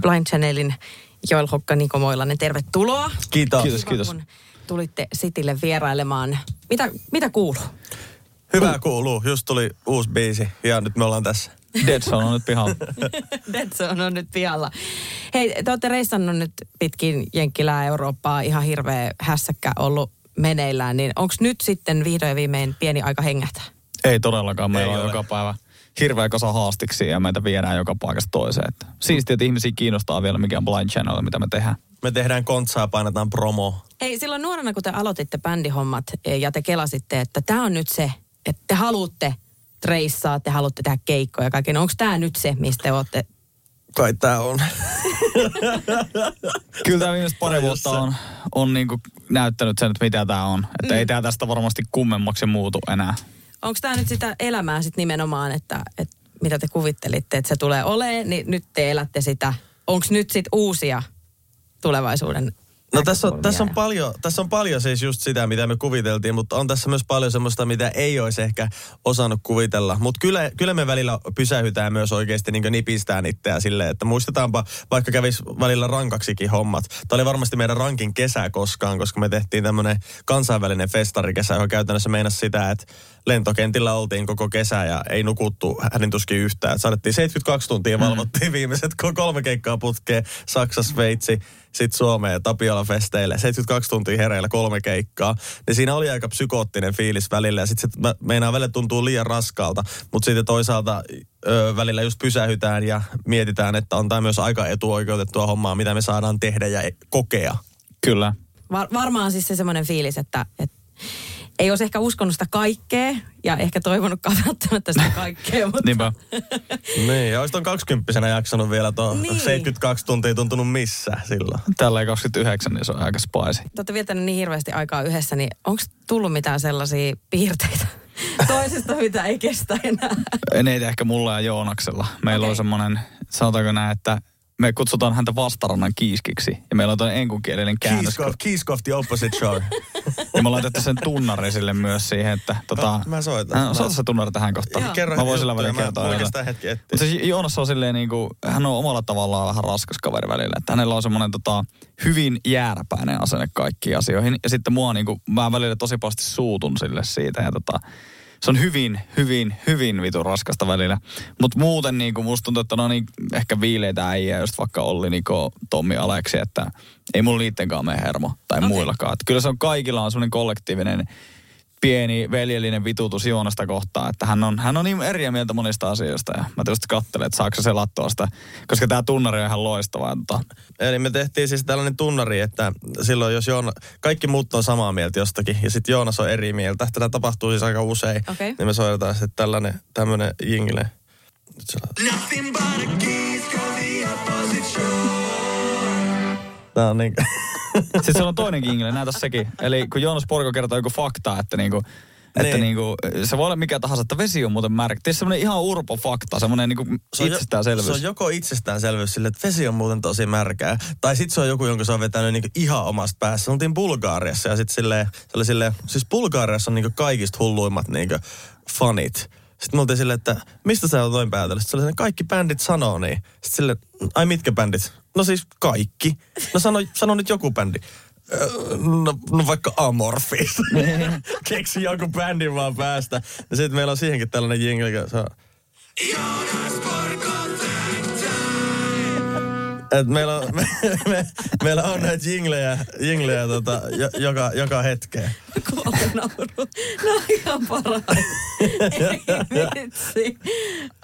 Blind Channelin Joel Hokka Niko Moilanen, tervetuloa. Kiitos. Kiitos, kiitos. kun tulitte Citylle vierailemaan. Mitä, mitä kuuluu? Hyvä kuuluu. Just tuli uusi biisi ja nyt me ollaan tässä. Dead Zone on nyt pihalla. Deadzone on nyt pihalla. Hei, te olette reissannut nyt pitkin Jenkkilää Eurooppaa, ihan hirveä hässäkkä ollut meneillään, niin onko nyt sitten vihdoin ja viimein pieni aika hengätä? Ei todellakaan. Meillä Ei on ole. joka päivä hirveä kasa haastiksi ja meitä viedään joka paikasta toiseen. Että siistiä, että ihmisiä kiinnostaa vielä mikä on Blind Channel, mitä me tehdään. Me tehdään kontsaa, painetaan promo. Ei, silloin nuorena, kun te aloititte bändihommat eh, ja te kelasitte, että tämä on nyt se, että te haluatte reissaa, te haluatte tehdä keikkoja ja kaiken. Onko tämä nyt se, mistä te olette? Kai tää on. Kyllä tämä viimeiset pari vuotta on, on niinku näyttänyt sen, että mitä tämä on. Että mm. ei tämä tästä varmasti kummemmaksi muutu enää. Onko tämä nyt sitä elämää sitten nimenomaan, että, että mitä te kuvittelitte, että se tulee olemaan, niin nyt te elätte sitä. Onko nyt sitten uusia tulevaisuuden No tässä on, tässä, on paljon, tässä on paljon siis just sitä, mitä me kuviteltiin, mutta on tässä myös paljon semmoista, mitä ei olisi ehkä osannut kuvitella. Mutta kyllä, kyllä me välillä pysähytään myös oikeasti niin nipistään itseä silleen, että muistetaanpa, vaikka kävisi välillä rankaksikin hommat. Tämä oli varmasti meidän rankin kesä koskaan, koska me tehtiin tämmöinen kansainvälinen festarikesä, joka käytännössä meinasi sitä, että lentokentillä oltiin koko kesä ja ei nukuttu hänen tuskin yhtään. Et Saadettiin 72 tuntia, valvottiin viimeiset ko- kolme keikkaa putkeen, Saksa, Sveitsi, sitten Suomeen ja Tapiola festeille. 72 tuntia hereillä kolme keikkaa. Niin siinä oli aika psykoottinen fiilis välillä ja sitten se meinaa välillä tuntuu liian raskaalta. Mutta sitten toisaalta ö, välillä just pysähytään ja mietitään, että on tämä myös aika etuoikeutettua hommaa, mitä me saadaan tehdä ja kokea. Kyllä. Var, varmaan siis se semmoinen fiilis, että, että ei olisi ehkä uskonut sitä kaikkea ja ehkä toivonutkaan välttämättä sitä kaikkea, mutta Niinpä. Niin, ja olisit on 20 jaksanut vielä tuo Niin. niin. 72 tuntia tuntunut missään silloin. Tällä ei 29, niin se on aika spicy. te olette viettänyt niin hirveästi aikaa yhdessä, niin onko tullut mitään sellaisia piirteitä toisesta, mitä ei kestä enää? Eniten ehkä mulla ja Joonaksella. Meillä Okei. on semmoinen, sanotaanko näin, että me kutsutaan häntä vastarannan kiiskiksi. Ja meillä on toinen enkunkielinen käännös. Kiiskoff, Kiiskoff the opposite shore. Ja ollaan laitettu sen tunnari sille myös siihen, että tota... No, mä soitan. Äh, Soita se tunnari tähän kohtaan. Kerro Mä voin sillä välillä kertoa. Mä hetki etsiä. Mutta siis Joonas on silleen niin kuin, hän on omalla tavallaan vähän raskas kaveri välillä. Että hänellä on semmoinen tota, hyvin jääräpäinen asenne kaikkiin asioihin. Ja sitten mua niin kuin, mä välillä tosi pahasti suutun sille siitä. Ja tota, se on hyvin, hyvin, hyvin vitun raskasta välillä. Mutta muuten niin kuin musta tuntuu, että no niin ehkä viileitä äijä, just vaikka Olli, Niko, Tommi, Aleksi, että ei mulla niittenkaan mene hermo. Tai okay. muillakaan. Että kyllä se on kaikilla on semmoinen kollektiivinen pieni veljellinen vitutus Joonasta kohtaan, että hän on, hän on niin eri mieltä monista asioista ja mä tietysti katselen, että saako se selattua sitä, koska tämä tunnari on ihan loistava. ja Tota, Eli me tehtiin siis tällainen tunnari, että silloin jos Joona, kaikki muut on samaa mieltä jostakin ja sitten Joonas on eri mieltä. Tätä tapahtuu siis aika usein. Okei. Niin me soitetaan sitten tällainen, tämmöinen jingle. Nyt se Nothing but a kiss from the opposite shore. Tää on niin Sitten siellä on toinen jingle, näytä sekin. Eli kun Joonas Porko kertoo joku fakta, että niinku, että Niin. niinku, se voi olla mikä tahansa, että vesi on muuten märkä. Tietysti semmoinen ihan urpo fakta, semmoinen niinku se on jo- itsestäänselvyys. Se on joko itsestäänselvyys sille, että vesi on muuten tosi märkää. Tai sitten se on joku, jonka se on vetänyt niinku ihan omasta päässä. Oltiin Bulgaariassa ja sitten silleen, se oli silleen, siis Bulgaariassa on niinku kaikista hulluimmat niinku fanit. Sitten me oltiin silleen, että mistä sä oot noin päätellyt? Sitten se oli silleen, kaikki bändit sanoo niin. Sitten silleen, ai mitkä bändit? No siis kaikki. No sano, sano nyt joku bändi. No, no vaikka Amorphis. Keksi joku bändin vaan päästä. Ja sitten meillä on siihenkin tällainen jingle, joka saa, Jonas Porko. Et meillä, on, me, me, meillä on näitä jinglejä, jinglejä tota, jo, joka, joka hetkeen. Kuolla nauru. No ihan parhaita. Ei vitsi.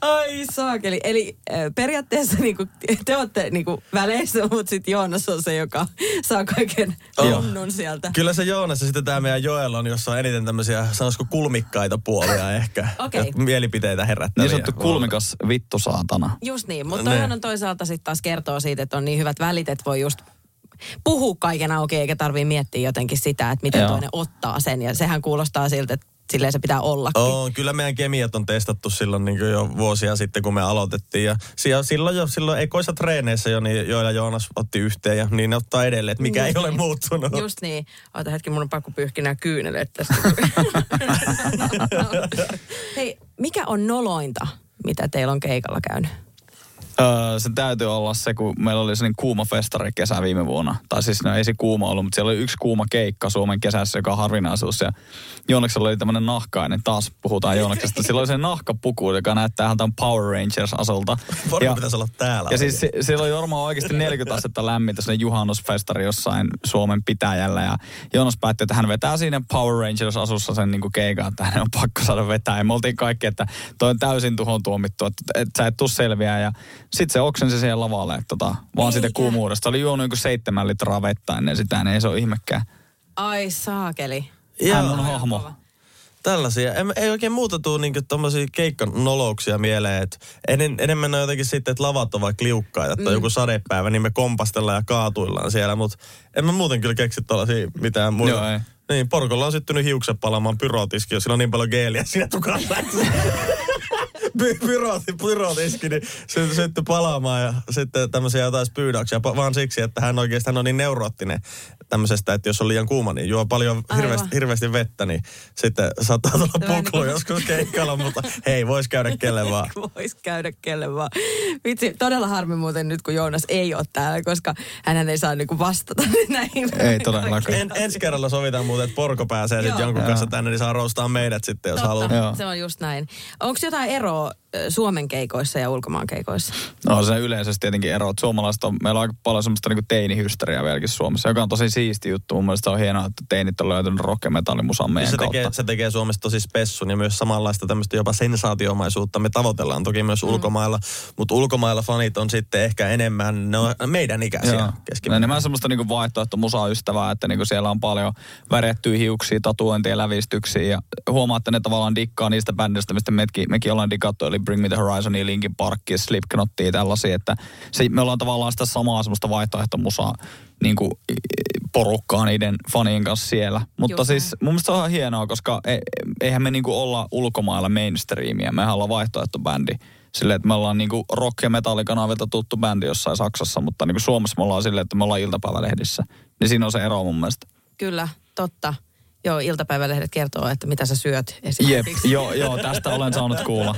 Ai saakeli. Eli periaatteessa niinku, te olette niinku väleissä, mutta sitten Joonas on se, joka saa kaiken onnun sieltä. Kyllä se Joonas ja sitten tämä meidän Joel on, jossa on eniten tämmöisiä, sanoisiko kulmikkaita puolia ehkä. Okei. Et Mielipiteitä herättäviä. Niin sanottu kulmikas vittu saatana. Just niin, mutta toihan on toisaalta sitten taas kertoo siitä, että on niin hyvät välit, että voi just puhua kaiken auki, eikä tarvii miettiä jotenkin sitä, että miten Joo. toinen ottaa sen. Ja sehän kuulostaa siltä, että silleen se pitää ollakin. On, kyllä meidän kemiat on testattu silloin niin jo vuosia sitten, kun me aloitettiin. Ja si- silloin jo silloin ekoissa treeneissä jo, niin Joel ja Joonas otti yhteen ja niin ne ottaa edelleen, että mikä Just ei ole niin. muuttunut. Just niin. Ota hetki, mun on pakko pyyhkiä nämä kyyneleet tästä. Hei, mikä on nolointa, mitä teillä on keikalla käynyt? Öö, se täytyy olla se, kun meillä oli sellainen kuuma festari kesä viime vuonna. Tai siis no, ei se kuuma ollut, mutta siellä oli yksi kuuma keikka Suomen kesässä, joka on harvinaisuus. Ja Joonaksella oli tämmöinen nahkainen, taas puhutaan Joonaksesta. Sillä oli se nahkapuku, joka näyttää ihan tämän Power Rangers-asolta. Porukka Ja- pitäisi olla täällä. ja siis se- siellä oli varmaan oikeasti 40 astetta lämmintä sinne juhannusfestari jossain Suomen pitäjällä. Ja Joonas päätti, että hän vetää siinä Power Rangers asussa sen niin keikan, että hänen on pakko saada vetää. Ja me oltiin kaikki, että toi on täysin tuhon tuomittu, että, että sä et tuu selviää. Ja sitten se oksensi siihen lavalle, että tota, vaan siitä Eikä. kuumuudesta. Oli juonut joku seitsemän litraa vettä ennen sitä, niin ei se ole ihmekään. Ai saakeli. Hän Joo. on hahmo. Tällaisia. En, ei oikein muuta tuu niinku tommosia keikkanolouksia mieleen. Et en, enemmän on jotenkin sitten, että lavat on vaikka liukkaita, että on joku sadepäivä, niin me kompastellaan ja kaatuillaan siellä. Mutta en mä muuten kyllä keksi tollasia mitään muuta. Joo, ei. Niin, porkolla on syttynyt hiukset palamaan pyrotiski, jos sillä on niin paljon geeliä siinä tukassa. Py- Pyroti, pyrotiski, niin se syttyi palaamaan ja sitten tämmöisiä jotain spyydaksia, pa- vaan siksi, että hän oikeasti hän on niin neuroottinen tämmöisestä, että jos on liian kuuma, niin juo paljon hirveästi, hirveästi vettä, niin sitten saattaa tulla Tämä puklu niin- joskus keikalla, mutta hei, vois käydä kelle vaan. Voisi käydä kelle vaan. Vitsi, todella harmi muuten nyt, kun Joonas ei ole täällä, koska hän ei saa niinku vastata näihin. Ei todellakaan. En, ensi kerralla sovitaan muuten, että Porko pääsee sitten jonkun Joo. kanssa tänne, niin saa roustaa meidät sitten, jos haluaa. Joo. Se on just näin. Onko jotain eroa Suomen keikoissa ja ulkomaan keikoissa? No se yleisesti tietenkin ero, että suomalaiset on, meillä on aika paljon semmoista niinku teinihysteriaa vieläkin Suomessa, joka on tosi siisti juttu. Mun mielestä on hienoa, että teinit on löytänyt rock- ja metallimusan meidän se kautta. tekee, se tekee Suomesta tosi spessun ja myös samanlaista tämmöistä jopa sensaatiomaisuutta me tavoitellaan toki myös mm. ulkomailla, mutta ulkomailla fanit on sitten ehkä enemmän, ne on meidän ikäisiä keskimäärin. Enemmän semmoista niinku vaihtoehto musaystävää, että niinku siellä on paljon värjättyjä hiuksia, tatuointia, lävistyksiä ja huomaa, että ne tavallaan dikkaa niistä bändistä, mistä mekin, mekin ollaan dikattu, eli Bring Me The Horizonia, Linkin Parkia, Slipknotia, tällaisia, että se, me ollaan tavallaan sitä samaa semmoista vaihtoehtomusaa niin kuin, porukkaa niiden fanien kanssa siellä. Mutta Just siis mun mielestä se on ihan hienoa, koska e, eihän me niinku olla ulkomailla mainstreamia, mehän ollaan vaihtoehtobändi. Silleen, että me ollaan niinku rock- ja metallikanavilta tuttu bändi jossain Saksassa, mutta niinku Suomessa me ollaan silleen, että me ollaan iltapäivälehdissä. Niin siinä on se ero mun mielestä. Kyllä, totta. Joo, iltapäivälehdet kertoo, että mitä sä syöt Jep, esimerkiksi. joo, joo, tästä olen saanut kuulla.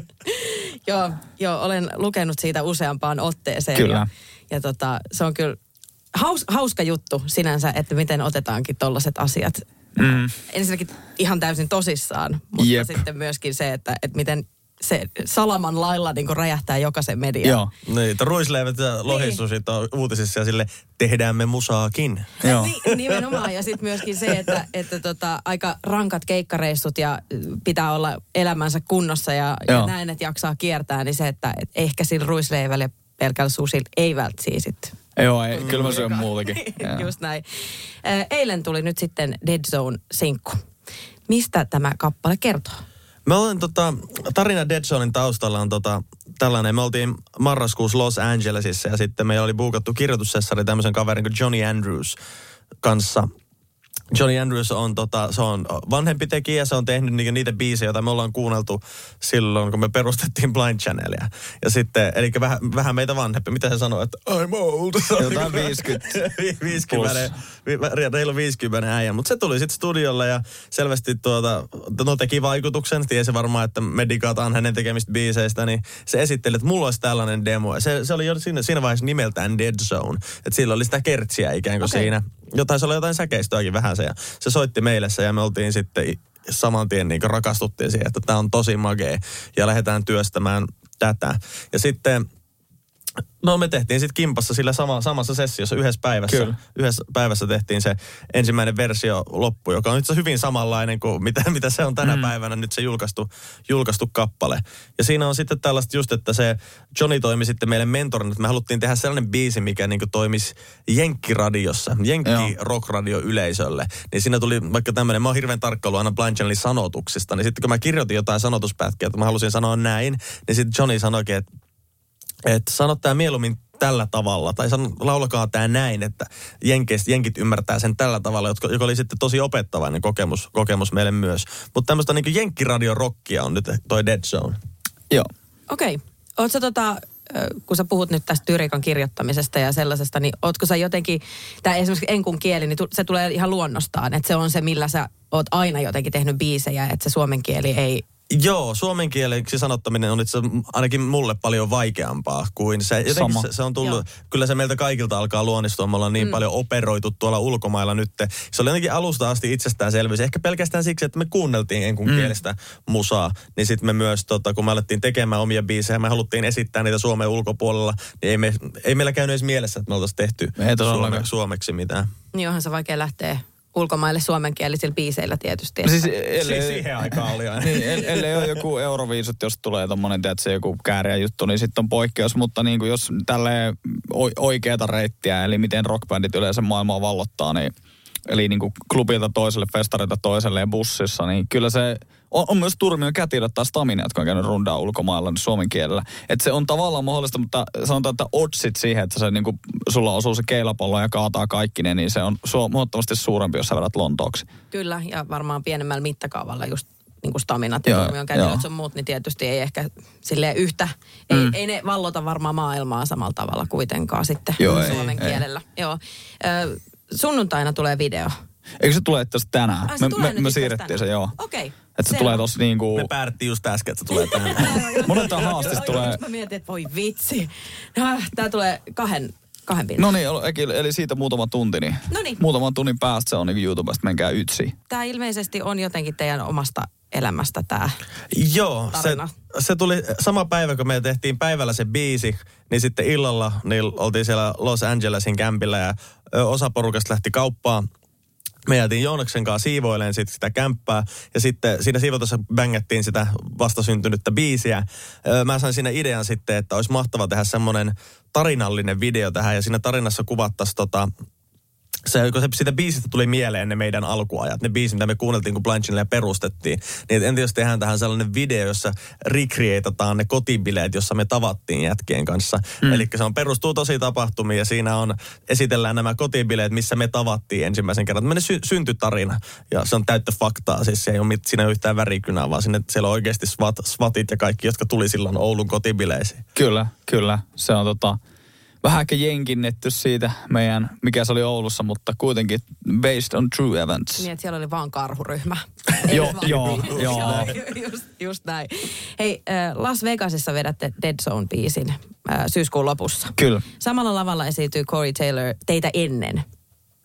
joo, joo, olen lukenut siitä useampaan otteeseen. Kyllä. Ja, ja tota, se on kyllä haus, hauska juttu sinänsä, että miten otetaankin tollaset asiat. Mm. Ensinnäkin ihan täysin tosissaan, mutta Jep. sitten myöskin se, että, että miten se salaman lailla niin räjähtää jokaisen median. Joo, Niin, että ruisleivät ja lohisusit on uutisissa ja sille tehdään me musaakin. joo. Ni, nimenomaan. Ja sitten myöskin se, että, että tota, aika rankat keikkareissut ja pitää olla elämänsä kunnossa ja, ja näin, että jaksaa kiertää, niin se, että et ehkä sillä ruisleivällä ja pelkällä susilla ei välttämättä sit. Joo, ei, kyllä mä syön muutakin. Joo. Just näin. Eilen tuli nyt sitten Dead Zone-sinkku. Mistä tämä kappale kertoo? Me olen tota, tarina Dead Zonein taustalla on tota, tällainen. Me oltiin marraskuussa Los Angelesissa ja sitten meillä oli buukattu kirjoitussessari tämmöisen kaverin kuin Johnny Andrews kanssa. Johnny Andrews on, tota, se on vanhempi tekijä, se on tehnyt niitä, niitä biisejä, joita me ollaan kuunneltu silloin, kun me perustettiin Blind Channelia. Ja sitten, eli vähän, vähän meitä vanhempi. Mitä se sanoo, että I'm old? Jotain niinku- 50 Vi- 50, vi- reilu 50 äijä. Mutta se tuli sitten studiolle ja selvästi tuota, no teki vaikutuksen. Tiesi varmaan, että me digataan hänen tekemistä biiseistä, niin se esitteli, että mulla olisi tällainen demo. Se, se oli jo siinä, siinä vaiheessa nimeltään Dead Zone. Että sillä oli sitä kertsiä ikään kuin Okei. siinä. Jotain, se oli jotain säkeistöäkin vähän se. Ja se soitti meille se ja me oltiin sitten saman tien niin rakastuttiin siihen, että tämä on tosi magee. Ja lähdetään työstämään tätä. Ja sitten No me tehtiin sitten kimpassa sillä sama, samassa sessiossa yhdessä päivässä. Kyllä. Yhdessä päivässä tehtiin se ensimmäinen versio loppu, joka on itse asiassa hyvin samanlainen kuin mitä, mitä se on tänä mm. päivänä nyt se julkaistu, julkaistu kappale. Ja siinä on sitten tällaista just, että se Johnny toimi sitten meille mentorina, että me haluttiin tehdä sellainen biisi, mikä niin toimisi Jenkkiradiossa, Jenkki Joo. rockradio yleisölle. Niin siinä tuli vaikka tämmöinen, mä oon hirveän tarkka ollut aina Blind Channelin sanotuksista, niin sitten kun mä kirjoitin jotain sanotuspätkiä, että mä halusin sanoa näin, niin sitten Johnny sanoikin, että että sano tämä mieluummin tällä tavalla, tai sano, laulakaa tämä näin, että jenkit, jenkit ymmärtää sen tällä tavalla, joka, joka oli sitten tosi opettavainen kokemus, kokemus meille myös. Mutta tämmöistä niin jenkkiradiorokkia on nyt toi Dead Zone. Joo. Okei. Okay. Oletko tota, kun sä puhut nyt tästä tyrikan kirjoittamisesta ja sellaisesta, niin ootko sä jotenkin, tämä esimerkiksi enkun kieli, niin se tulee ihan luonnostaan, että se on se, millä sä oot aina jotenkin tehnyt biisejä, että se suomen kieli ei Joo, suomen kieleksi sanottaminen on itse ainakin mulle paljon vaikeampaa kuin se. Jotenkin Sama. se, se on tullut, Joo. kyllä se meiltä kaikilta alkaa luonnistua. Me ollaan niin mm. paljon operoitu tuolla ulkomailla nyt. Se oli jotenkin alusta asti itsestäänselvyys. Ehkä pelkästään siksi, että me kuunneltiin enkun mm. kielestä musaa. Niin sitten me myös, tota, kun me alettiin tekemään omia biisejä, me haluttiin esittää niitä Suomen ulkopuolella. Niin ei, me, ei meillä käynyt edes mielessä, että me oltaisiin tehty Ei todellakaan. suome, suomeksi mitään. Niin onhan se vaikea lähteä ulkomaille suomenkielisillä biiseillä tietysti. Siis että- ellei, siihen aikaan oli aina. niin, el- ellei ole joku euroviisut, jos tulee tommonen, tiedät, se joku kääriä juttu, niin sitten on poikkeus. Mutta niin kuin jos tälle oikeata reittiä, eli miten rockbandit yleensä maailmaa vallottaa, niin eli niin kuin klubilta toiselle, festarilta toiselle ja bussissa, niin kyllä se on, on myös Turmion kätilö tai Stamina, jotka on käynyt rundaa ulkomailla niin suomen kielellä. Että se on tavallaan mahdollista, mutta sanotaan, että oddsit siihen, että se, niin kuin, sulla osuu se keilapallo ja kaataa kaikki ne, niin se on su- huomattavasti suurempi, jos sä vedät Lontooksi. Kyllä, ja varmaan pienemmällä mittakaavalla just niin kuin staminat ja turmion kätilöt sun muut, niin tietysti ei ehkä silleen yhtä, ei, Mm. ei ne vallota varmaan maailmaa samalla tavalla kuitenkaan sitten Joo, ei, suomen ei. kielellä. Joo. Ö, sunnuntaina tulee video. Eikö se tule tässä tänään? Ai, se me tulee me, me siirrettiin asiassa se, joo. Okei. Että se Selvä. tulee tossa niinku... Me päätettiin just äsken, että se tulee tähän. Monet on haastis Joo, tulee... Mä mietin, että voi vitsi. Ah, Tää tulee kahden, kahden pinnan. No niin, eli, eli siitä muutama tunti, niin Noniin. muutaman tunnin päästä se on niin YouTubesta, menkää ytsi. Tämä ilmeisesti on jotenkin teidän omasta elämästä tämä. Joo, se, tarina. se tuli sama päivä, kun me tehtiin päivällä se biisi, niin sitten illalla niin oltiin siellä Los Angelesin kämpillä ja osa porukasta lähti kauppaan. Me jäätiin Joonaksen kanssa siivoileen sit sitä kämppää ja sitten siinä siivotossa bängettiin sitä vastasyntynyttä biisiä. Mä sain siinä idean sitten, että olisi mahtava tehdä semmoinen tarinallinen video tähän ja siinä tarinassa kuvattaisiin tota, se, kun se, siitä biisistä tuli mieleen ne meidän alkuajat, ne biisit, mitä me kuunneltiin, kun Blind Channel perustettiin. Niin entä jos tehdään tähän sellainen video, jossa recreatataan ne kotibileet, jossa me tavattiin jätkien kanssa. Mm. Eli se on perustuu tosi tapahtumiin ja siinä on, esitellään nämä kotibileet, missä me tavattiin ensimmäisen kerran. Tämmöinen sy- syntytarina ja se on täyttä faktaa. Siis se ei ole mit, siinä yhtään värikynää, vaan sinne, siellä on oikeasti SWAT, SWATit ja kaikki, jotka tuli silloin Oulun kotibileisiin. Kyllä, kyllä. Se on tota, vähän ehkä jenkinnetty siitä meidän, mikä se oli Oulussa, mutta kuitenkin based on true events. Niin, että siellä oli vaan karhuryhmä. Joo, Ei vaan- joo, joo. just, just näin. Hei, Las Vegasissa vedätte Dead Zone-biisin syyskuun lopussa. Kyllä. Samalla lavalla esiintyy Corey Taylor teitä ennen.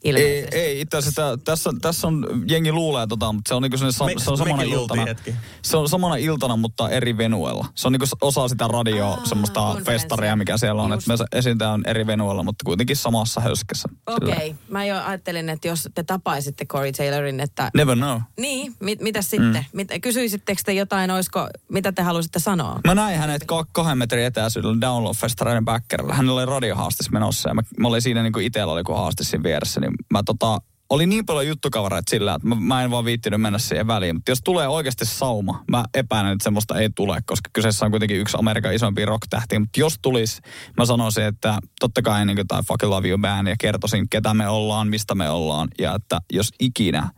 Ei, Ilmeisesti. ei itse asiassa tässä, tässä on, jengi luulee tota, mutta se on, niinku se, Me- se on samana iltana. hetki. Se on samana iltana, mutta eri venuella. Se on niinku osa sitä radio, Aa, semmoista festaria, mikä siellä on. Että me esiintyään eri venuella, mutta kuitenkin samassa höskessä. Okei, Sillä- okay. mä jo ajattelin, että jos te tapaisitte Corey Taylorin, että... Never know. Niin, mit, mitä sitten? Mm. Mit, kysyisittekö te jotain, olisiko, mitä te halusitte sanoa? Mä näin hänet ka- kahden metrin etäisyydellä Download-festareiden backerilla. Hänellä oli radiohaastis menossa ja mä, mä olin siinä niin kuin itsellä oli kuin haastis siinä vieressä. Niin mä tota, oli niin paljon juttukavareita sillä, että mä, mä en vaan viittinyt mennä siihen väliin. Mutta jos tulee oikeasti sauma, mä epäilen, että semmoista ei tule, koska kyseessä on kuitenkin yksi Amerikan isoimpia rock-tähtiä. Mutta jos tulisi, mä sanoisin, että totta kai niin kuin tai Fucking Love You Band ja kertoisin, ketä me ollaan, mistä me ollaan. Ja että jos ikinä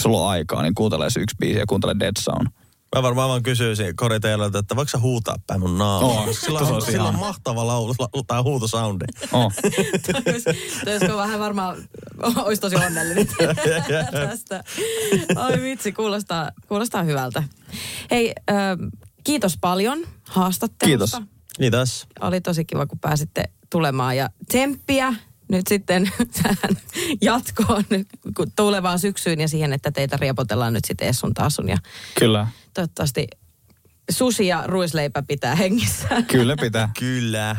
sulla on aikaa, niin kuuntele se yksi biisi ja kuuntele Dead Zone. Mä varmaan vaan kysyisin Kori Taylorilta, että voiko sä huutaa päin mun naamaa? Oo, sillä, on, olisi sillä on mahtava laulu, la, tai huutosoundi. Oh. Olisiko vähän varmaan, olisi tosi onnellinen tästä. Ai vitsi, kuulostaa, kuulostaa hyvältä. Hei, äh, kiitos paljon haastattelusta. Kiitos. Kiitos. Oli tosi kiva, kun pääsitte tulemaan ja tsemppiä nyt sitten tähän jatkoon tulevaan syksyyn ja siihen, että teitä riepotellaan nyt sitten Essun taasun ja Kyllä. toivottavasti susi ja ruisleipä pitää hengissä. Kyllä pitää. Kyllä.